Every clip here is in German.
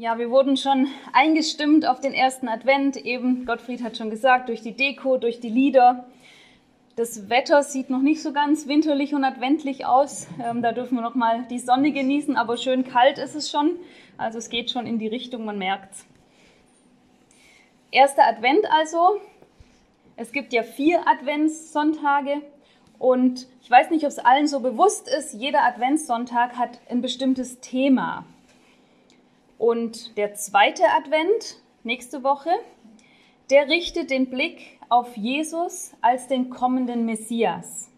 Ja, wir wurden schon eingestimmt auf den ersten Advent. Eben, Gottfried hat schon gesagt, durch die Deko, durch die Lieder. Das Wetter sieht noch nicht so ganz winterlich und adventlich aus. Ähm, da dürfen wir noch mal die Sonne genießen, aber schön kalt ist es schon. Also es geht schon in die Richtung, man merkt es. Erster Advent also. Es gibt ja vier Adventssonntage und ich weiß nicht, ob es allen so bewusst ist, jeder Adventssonntag hat ein bestimmtes Thema. Und der zweite Advent, nächste Woche, der richtet den Blick auf Jesus als den kommenden Messias.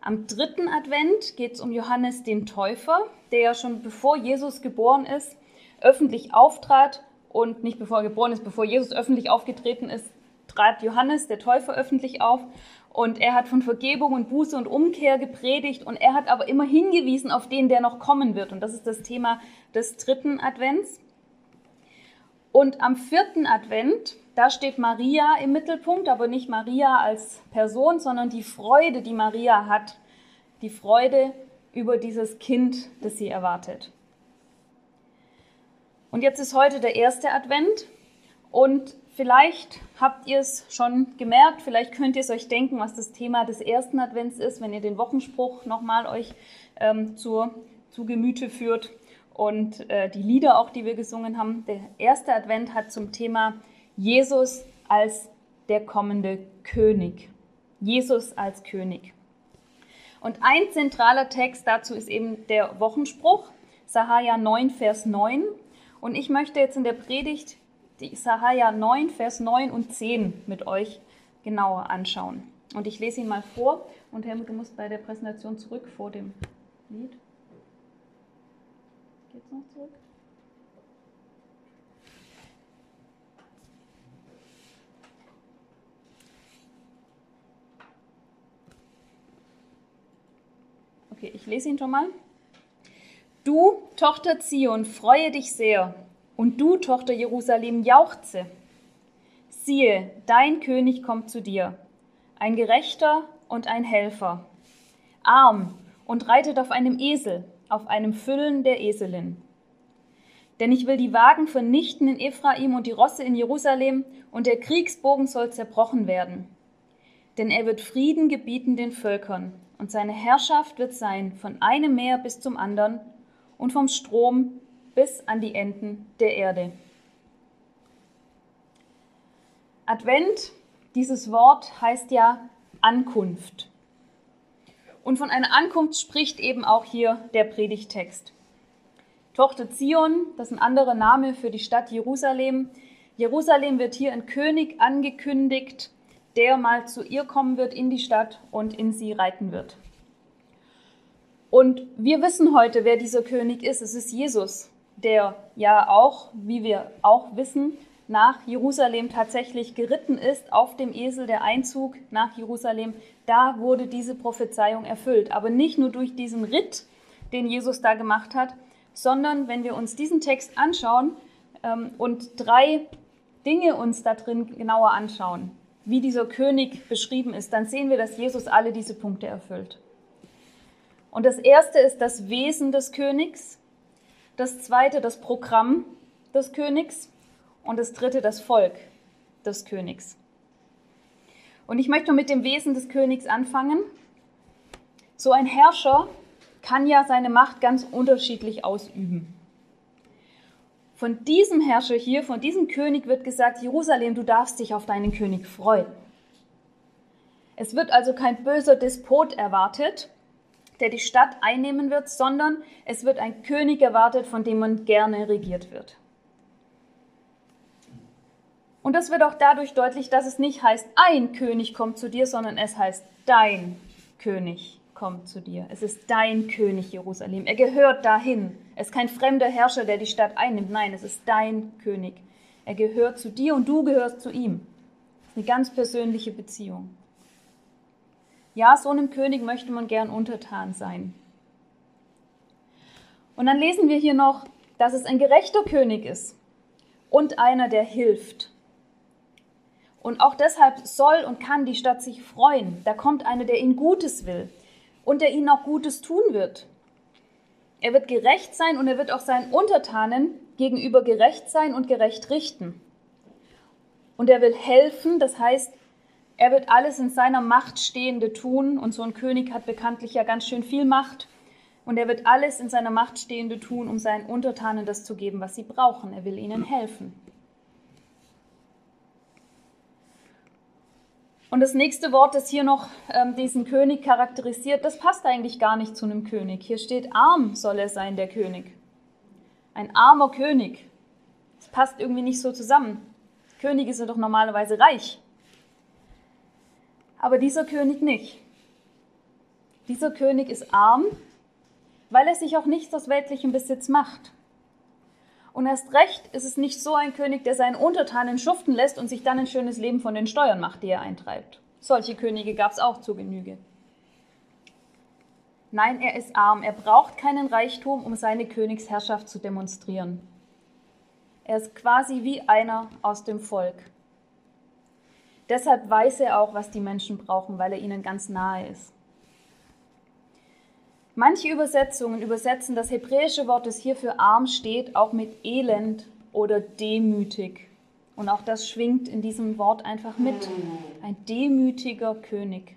Am dritten Advent geht es um Johannes den Täufer, der ja schon bevor Jesus geboren ist, öffentlich auftrat und nicht bevor er geboren ist, bevor Jesus öffentlich aufgetreten ist, trat Johannes der Täufer öffentlich auf und er hat von Vergebung und Buße und Umkehr gepredigt und er hat aber immer hingewiesen auf den, der noch kommen wird. Und das ist das Thema des dritten Advents. Und am vierten Advent, da steht Maria im Mittelpunkt, aber nicht Maria als Person, sondern die Freude, die Maria hat. Die Freude über dieses Kind, das sie erwartet. Und jetzt ist heute der erste Advent und Vielleicht habt ihr es schon gemerkt, vielleicht könnt ihr es euch denken, was das Thema des ersten Advents ist, wenn ihr den Wochenspruch nochmal euch ähm, zur, zu Gemüte führt und äh, die Lieder auch, die wir gesungen haben. Der erste Advent hat zum Thema Jesus als der kommende König. Jesus als König. Und ein zentraler Text dazu ist eben der Wochenspruch, Sahaja 9, Vers 9. Und ich möchte jetzt in der Predigt die Sahaja 9, Vers 9 und 10 mit euch genauer anschauen. Und ich lese ihn mal vor. Und Helmut, du musst bei der Präsentation zurück vor dem Lied. Geht's noch zurück? Okay, ich lese ihn schon mal. Du, Tochter Zion, freue dich sehr und du, Tochter Jerusalem, jauchze. Siehe, dein König kommt zu dir, ein Gerechter und ein Helfer, arm und reitet auf einem Esel, auf einem Füllen der Eselin. Denn ich will die Wagen vernichten in Ephraim und die Rosse in Jerusalem, und der Kriegsbogen soll zerbrochen werden. Denn er wird Frieden gebieten den Völkern, und seine Herrschaft wird sein von einem Meer bis zum anderen und vom Strom bis an die Enden der Erde. Advent, dieses Wort heißt ja Ankunft. Und von einer Ankunft spricht eben auch hier der Predigtext. Tochter Zion, das ist ein anderer Name für die Stadt Jerusalem. Jerusalem wird hier ein König angekündigt, der mal zu ihr kommen wird in die Stadt und in sie reiten wird. Und wir wissen heute, wer dieser König ist. Es ist Jesus der ja auch, wie wir auch wissen, nach Jerusalem tatsächlich geritten ist, auf dem Esel der Einzug nach Jerusalem, da wurde diese Prophezeiung erfüllt. Aber nicht nur durch diesen Ritt, den Jesus da gemacht hat, sondern wenn wir uns diesen Text anschauen ähm, und drei Dinge uns da drin genauer anschauen, wie dieser König beschrieben ist, dann sehen wir, dass Jesus alle diese Punkte erfüllt. Und das erste ist das Wesen des Königs, das zweite das Programm des Königs und das dritte das Volk des Königs. Und ich möchte mit dem Wesen des Königs anfangen. So ein Herrscher kann ja seine Macht ganz unterschiedlich ausüben. Von diesem Herrscher hier, von diesem König wird gesagt, Jerusalem, du darfst dich auf deinen König freuen. Es wird also kein böser Despot erwartet, der die Stadt einnehmen wird, sondern es wird ein König erwartet, von dem man gerne regiert wird. Und das wird auch dadurch deutlich, dass es nicht heißt, ein König kommt zu dir, sondern es heißt, dein König kommt zu dir. Es ist dein König Jerusalem. Er gehört dahin. Er ist kein fremder Herrscher, der die Stadt einnimmt. Nein, es ist dein König. Er gehört zu dir und du gehörst zu ihm. Das ist eine ganz persönliche Beziehung. Ja, so einem König möchte man gern untertan sein. Und dann lesen wir hier noch, dass es ein gerechter König ist und einer, der hilft. Und auch deshalb soll und kann die Stadt sich freuen. Da kommt einer, der ihnen Gutes will und der ihnen auch Gutes tun wird. Er wird gerecht sein und er wird auch seinen Untertanen gegenüber gerecht sein und gerecht richten. Und er will helfen, das heißt, er wird alles in seiner Macht Stehende tun. Und so ein König hat bekanntlich ja ganz schön viel Macht. Und er wird alles in seiner Macht Stehende tun, um seinen Untertanen das zu geben, was sie brauchen. Er will ihnen helfen. Und das nächste Wort, das hier noch ähm, diesen König charakterisiert, das passt eigentlich gar nicht zu einem König. Hier steht, arm soll er sein, der König. Ein armer König. Das passt irgendwie nicht so zusammen. Könige sind doch normalerweise reich. Aber dieser König nicht. Dieser König ist arm, weil er sich auch nichts aus weltlichem Besitz macht. Und erst recht ist es nicht so ein König, der seinen Untertanen schuften lässt und sich dann ein schönes Leben von den Steuern macht, die er eintreibt. Solche Könige gab es auch zur Genüge. Nein, er ist arm. Er braucht keinen Reichtum, um seine Königsherrschaft zu demonstrieren. Er ist quasi wie einer aus dem Volk. Deshalb weiß er auch, was die Menschen brauchen, weil er ihnen ganz nahe ist. Manche Übersetzungen übersetzen das hebräische Wort, das hier für arm steht, auch mit elend oder demütig. Und auch das schwingt in diesem Wort einfach mit. Ein demütiger König.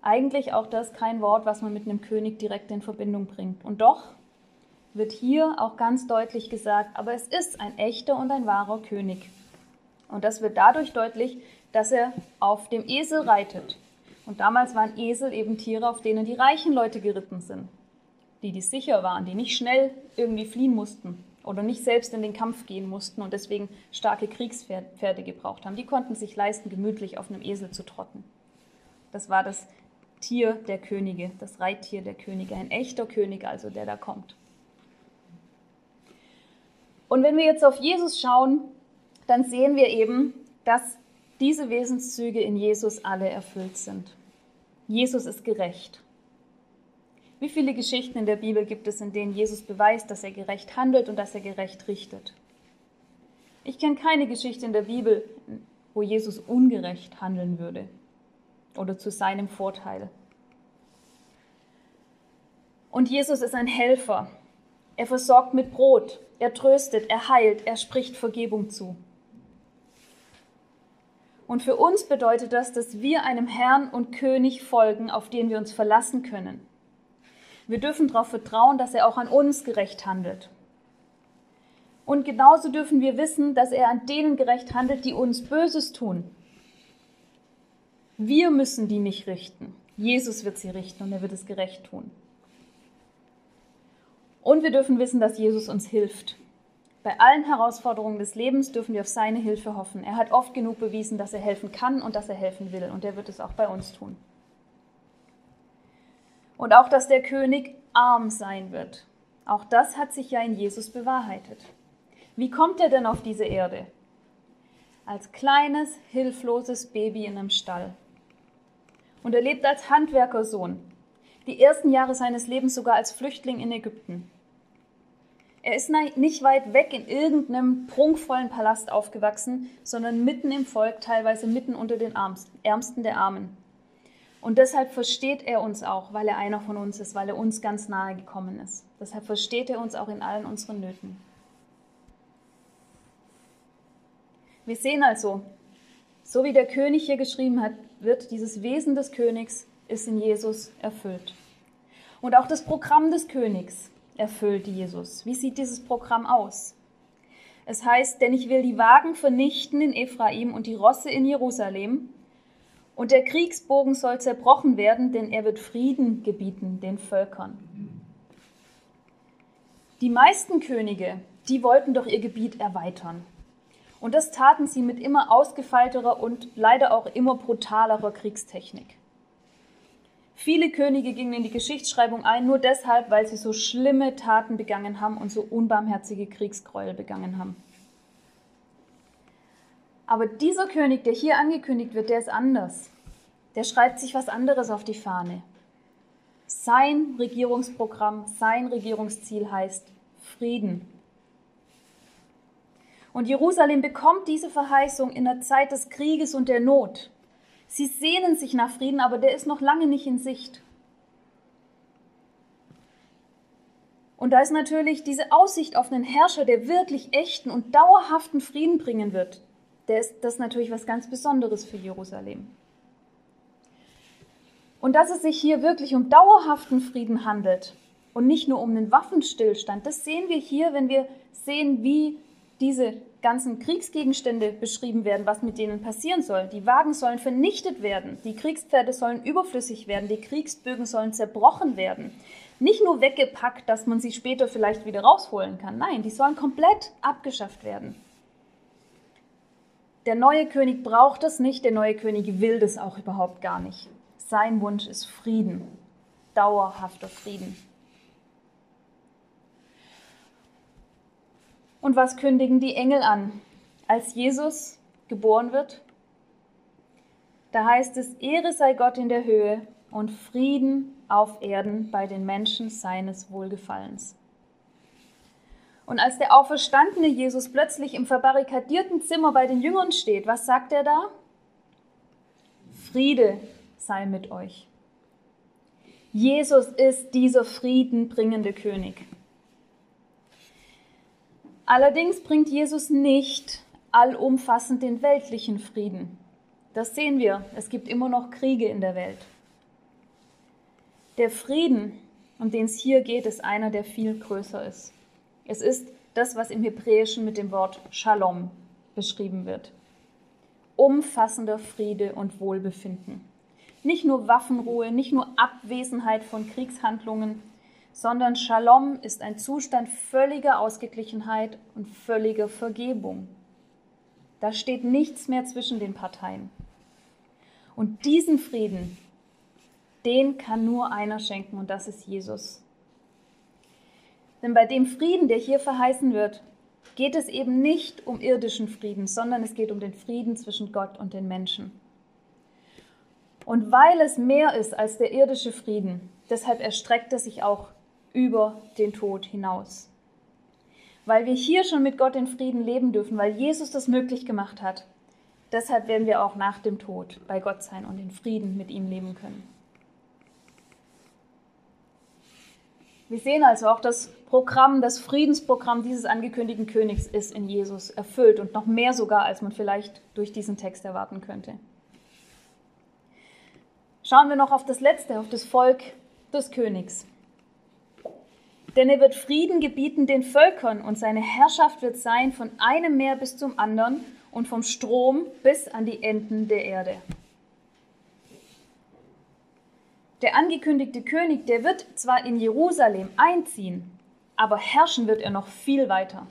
Eigentlich auch das kein Wort, was man mit einem König direkt in Verbindung bringt. Und doch wird hier auch ganz deutlich gesagt, aber es ist ein echter und ein wahrer König. Und das wird dadurch deutlich, dass er auf dem Esel reitet. Und damals waren Esel eben Tiere, auf denen die reichen Leute geritten sind. Die, die sicher waren, die nicht schnell irgendwie fliehen mussten oder nicht selbst in den Kampf gehen mussten und deswegen starke Kriegspferde gebraucht haben. Die konnten sich leisten, gemütlich auf einem Esel zu trotten. Das war das Tier der Könige, das Reittier der Könige, ein echter König also, der da kommt. Und wenn wir jetzt auf Jesus schauen, dann sehen wir eben, dass diese Wesenszüge in Jesus alle erfüllt sind. Jesus ist gerecht. Wie viele Geschichten in der Bibel gibt es, in denen Jesus beweist, dass er gerecht handelt und dass er gerecht richtet? Ich kenne keine Geschichte in der Bibel, wo Jesus ungerecht handeln würde oder zu seinem Vorteil. Und Jesus ist ein Helfer. Er versorgt mit Brot, er tröstet, er heilt, er spricht Vergebung zu. Und für uns bedeutet das, dass wir einem Herrn und König folgen, auf den wir uns verlassen können. Wir dürfen darauf vertrauen, dass er auch an uns gerecht handelt. Und genauso dürfen wir wissen, dass er an denen gerecht handelt, die uns Böses tun. Wir müssen die nicht richten. Jesus wird sie richten und er wird es gerecht tun. Und wir dürfen wissen, dass Jesus uns hilft. Bei allen Herausforderungen des Lebens dürfen wir auf seine Hilfe hoffen. Er hat oft genug bewiesen, dass er helfen kann und dass er helfen will. Und er wird es auch bei uns tun. Und auch, dass der König arm sein wird. Auch das hat sich ja in Jesus bewahrheitet. Wie kommt er denn auf diese Erde? Als kleines, hilfloses Baby in einem Stall. Und er lebt als Handwerkersohn. Die ersten Jahre seines Lebens sogar als Flüchtling in Ägypten. Er ist nicht weit weg in irgendeinem prunkvollen Palast aufgewachsen, sondern mitten im Volk, teilweise mitten unter den Ärmsten der Armen. Und deshalb versteht er uns auch, weil er einer von uns ist, weil er uns ganz nahe gekommen ist. Deshalb versteht er uns auch in allen unseren Nöten. Wir sehen also, so wie der König hier geschrieben hat, wird dieses Wesen des Königs ist in Jesus erfüllt. Und auch das Programm des Königs erfüllt Jesus. Wie sieht dieses Programm aus? Es heißt, denn ich will die Wagen vernichten in Ephraim und die Rosse in Jerusalem. Und der Kriegsbogen soll zerbrochen werden, denn er wird Frieden gebieten den Völkern. Die meisten Könige, die wollten doch ihr Gebiet erweitern. Und das taten sie mit immer ausgefeilterer und leider auch immer brutalerer Kriegstechnik. Viele Könige gingen in die Geschichtsschreibung ein, nur deshalb, weil sie so schlimme Taten begangen haben und so unbarmherzige Kriegsgräuel begangen haben. Aber dieser König, der hier angekündigt wird, der ist anders. Der schreibt sich was anderes auf die Fahne. Sein Regierungsprogramm, sein Regierungsziel heißt Frieden. Und Jerusalem bekommt diese Verheißung in der Zeit des Krieges und der Not. Sie sehnen sich nach Frieden, aber der ist noch lange nicht in Sicht. Und da ist natürlich diese Aussicht auf einen Herrscher, der wirklich echten und dauerhaften Frieden bringen wird. Der ist, das ist natürlich was ganz Besonderes für Jerusalem. Und dass es sich hier wirklich um dauerhaften Frieden handelt und nicht nur um einen Waffenstillstand, das sehen wir hier, wenn wir sehen, wie diese ganzen Kriegsgegenstände beschrieben werden, was mit denen passieren soll. Die Wagen sollen vernichtet werden, die Kriegspferde sollen überflüssig werden, die Kriegsbögen sollen zerbrochen werden. Nicht nur weggepackt, dass man sie später vielleicht wieder rausholen kann. Nein, die sollen komplett abgeschafft werden. Der neue König braucht das nicht, der neue König will das auch überhaupt gar nicht. Sein Wunsch ist Frieden, dauerhafter Frieden. Und was kündigen die Engel an, als Jesus geboren wird? Da heißt es, Ehre sei Gott in der Höhe und Frieden auf Erden bei den Menschen seines Wohlgefallens. Und als der auferstandene Jesus plötzlich im verbarrikadierten Zimmer bei den Jüngern steht, was sagt er da? Friede sei mit euch. Jesus ist dieser friedenbringende König. Allerdings bringt Jesus nicht allumfassend den weltlichen Frieden. Das sehen wir. Es gibt immer noch Kriege in der Welt. Der Frieden, um den es hier geht, ist einer, der viel größer ist. Es ist das, was im Hebräischen mit dem Wort Shalom beschrieben wird. Umfassender Friede und Wohlbefinden. Nicht nur Waffenruhe, nicht nur Abwesenheit von Kriegshandlungen, sondern Shalom ist ein Zustand völliger Ausgeglichenheit und völliger Vergebung. Da steht nichts mehr zwischen den Parteien. Und diesen Frieden, den kann nur einer schenken und das ist Jesus. Denn bei dem Frieden, der hier verheißen wird, geht es eben nicht um irdischen Frieden, sondern es geht um den Frieden zwischen Gott und den Menschen. Und weil es mehr ist als der irdische Frieden, deshalb erstreckt er sich auch über den Tod hinaus. Weil wir hier schon mit Gott in Frieden leben dürfen, weil Jesus das möglich gemacht hat, deshalb werden wir auch nach dem Tod bei Gott sein und in Frieden mit ihm leben können. Wir sehen also auch, das Programm, das Friedensprogramm dieses angekündigten Königs ist in Jesus erfüllt und noch mehr sogar, als man vielleicht durch diesen Text erwarten könnte. Schauen wir noch auf das Letzte, auf das Volk des Königs denn er wird Frieden gebieten den Völkern und seine Herrschaft wird sein von einem Meer bis zum anderen und vom Strom bis an die Enden der Erde. Der angekündigte König, der wird zwar in Jerusalem einziehen, aber herrschen wird er noch viel weiter.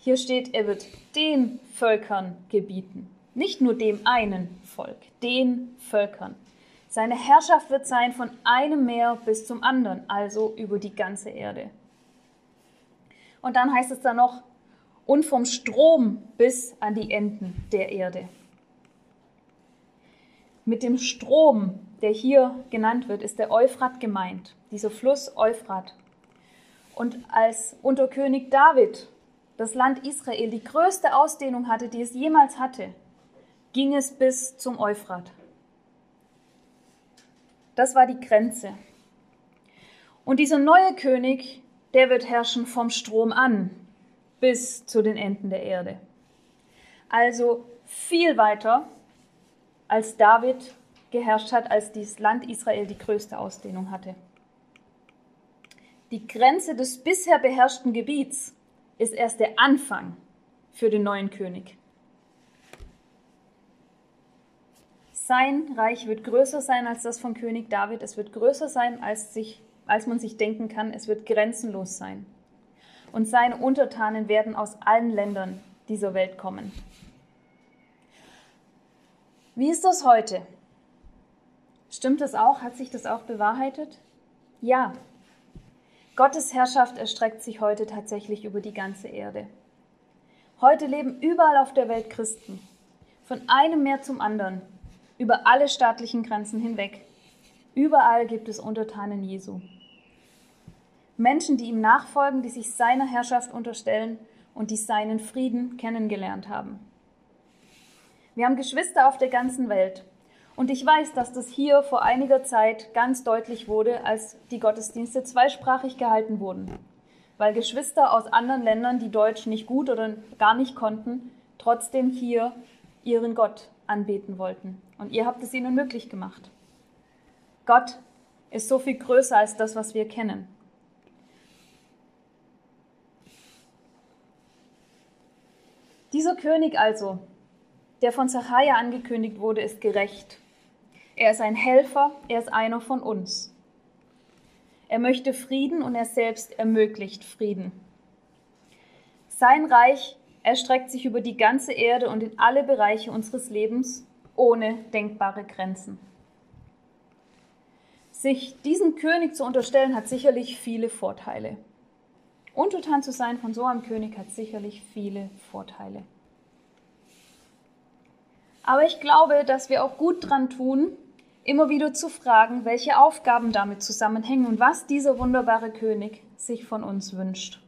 Hier steht, er wird den Völkern gebieten, nicht nur dem einen Volk, den Völkern. Seine Herrschaft wird sein von einem Meer bis zum anderen, also über die ganze Erde. Und dann heißt es da noch, und vom Strom bis an die Enden der Erde. Mit dem Strom, der hier genannt wird, ist der Euphrat gemeint, dieser Fluss Euphrat. Und als unter König David das Land Israel die größte Ausdehnung hatte, die es jemals hatte, ging es bis zum Euphrat. Das war die Grenze. Und dieser neue König, der wird herrschen vom Strom an bis zu den Enden der Erde. Also viel weiter, als David geherrscht hat, als das Land Israel die größte Ausdehnung hatte. Die Grenze des bisher beherrschten Gebiets ist erst der Anfang für den neuen König. Sein Reich wird größer sein als das von König David. Es wird größer sein, als, sich, als man sich denken kann. Es wird grenzenlos sein. Und seine Untertanen werden aus allen Ländern dieser Welt kommen. Wie ist das heute? Stimmt das auch? Hat sich das auch bewahrheitet? Ja. Gottes Herrschaft erstreckt sich heute tatsächlich über die ganze Erde. Heute leben überall auf der Welt Christen. Von einem Meer zum anderen über alle staatlichen Grenzen hinweg. Überall gibt es Untertanen Jesu. Menschen, die ihm nachfolgen, die sich seiner Herrschaft unterstellen und die seinen Frieden kennengelernt haben. Wir haben Geschwister auf der ganzen Welt. Und ich weiß, dass das hier vor einiger Zeit ganz deutlich wurde, als die Gottesdienste zweisprachig gehalten wurden, weil Geschwister aus anderen Ländern, die Deutsch nicht gut oder gar nicht konnten, trotzdem hier ihren Gott anbeten wollten. Und ihr habt es ihnen möglich gemacht. Gott ist so viel größer als das, was wir kennen. Dieser König also, der von Zachariah angekündigt wurde, ist gerecht. Er ist ein Helfer, er ist einer von uns. Er möchte Frieden und er selbst ermöglicht Frieden. Sein Reich erstreckt sich über die ganze Erde und in alle Bereiche unseres Lebens ohne denkbare Grenzen. Sich diesem König zu unterstellen, hat sicherlich viele Vorteile. Untertan zu sein von so einem König hat sicherlich viele Vorteile. Aber ich glaube, dass wir auch gut dran tun, immer wieder zu fragen, welche Aufgaben damit zusammenhängen und was dieser wunderbare König sich von uns wünscht.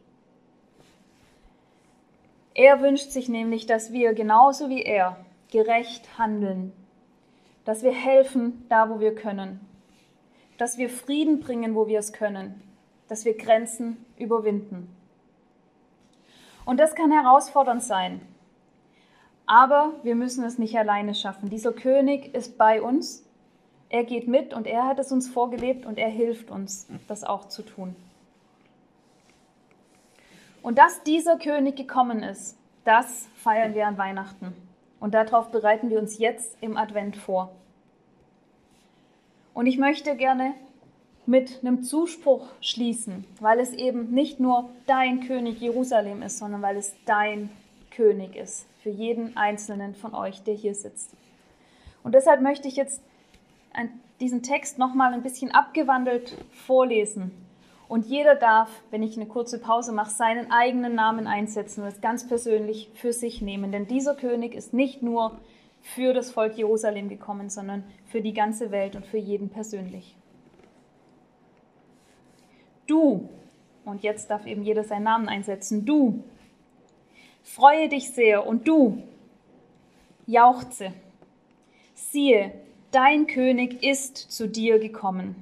Er wünscht sich nämlich, dass wir genauso wie er gerecht handeln, dass wir helfen da, wo wir können, dass wir Frieden bringen, wo wir es können, dass wir Grenzen überwinden. Und das kann herausfordernd sein. Aber wir müssen es nicht alleine schaffen. Dieser König ist bei uns. Er geht mit und er hat es uns vorgelebt und er hilft uns, das auch zu tun. Und dass dieser König gekommen ist, das feiern wir an Weihnachten. Und darauf bereiten wir uns jetzt im Advent vor. Und ich möchte gerne mit einem Zuspruch schließen, weil es eben nicht nur dein König Jerusalem ist, sondern weil es dein König ist für jeden einzelnen von euch, der hier sitzt. Und deshalb möchte ich jetzt diesen Text nochmal ein bisschen abgewandelt vorlesen. Und jeder darf, wenn ich eine kurze Pause mache, seinen eigenen Namen einsetzen und es ganz persönlich für sich nehmen. Denn dieser König ist nicht nur für das Volk Jerusalem gekommen, sondern für die ganze Welt und für jeden persönlich. Du, und jetzt darf eben jeder seinen Namen einsetzen, du, freue dich sehr und du, jauchze. Siehe, dein König ist zu dir gekommen,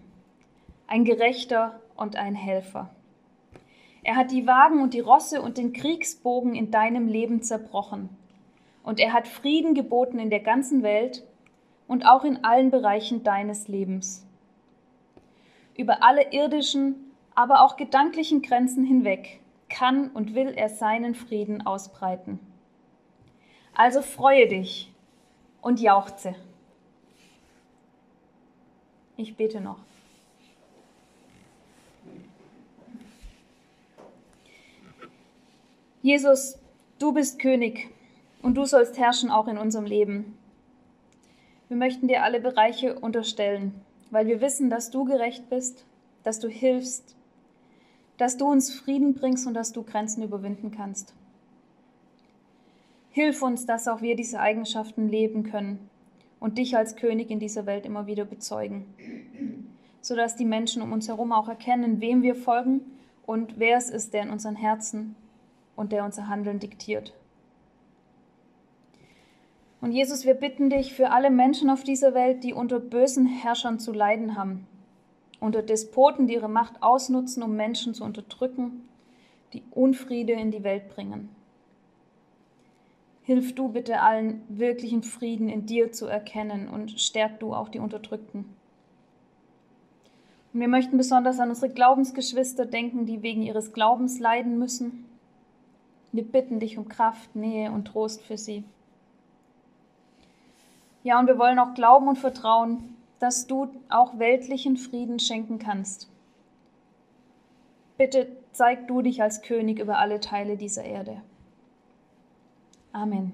ein Gerechter und ein Helfer. Er hat die Wagen und die Rosse und den Kriegsbogen in deinem Leben zerbrochen und er hat Frieden geboten in der ganzen Welt und auch in allen Bereichen deines Lebens. Über alle irdischen, aber auch gedanklichen Grenzen hinweg kann und will er seinen Frieden ausbreiten. Also freue dich und jauchze. Ich bete noch. Jesus, du bist König und du sollst herrschen auch in unserem Leben. Wir möchten dir alle Bereiche unterstellen, weil wir wissen, dass du gerecht bist, dass du hilfst, dass du uns Frieden bringst und dass du Grenzen überwinden kannst. Hilf uns, dass auch wir diese Eigenschaften leben können und dich als König in dieser Welt immer wieder bezeugen, sodass die Menschen um uns herum auch erkennen, wem wir folgen und wer es ist, der in unseren Herzen und der unser Handeln diktiert. Und Jesus, wir bitten dich für alle Menschen auf dieser Welt, die unter bösen Herrschern zu leiden haben, unter Despoten, die ihre Macht ausnutzen, um Menschen zu unterdrücken, die Unfriede in die Welt bringen. Hilf du bitte allen wirklichen Frieden in dir zu erkennen und stärk du auch die Unterdrückten. Und wir möchten besonders an unsere Glaubensgeschwister denken, die wegen ihres Glaubens leiden müssen. Wir bitten dich um Kraft, Nähe und Trost für sie. Ja, und wir wollen auch glauben und vertrauen, dass du auch weltlichen Frieden schenken kannst. Bitte zeig du dich als König über alle Teile dieser Erde. Amen.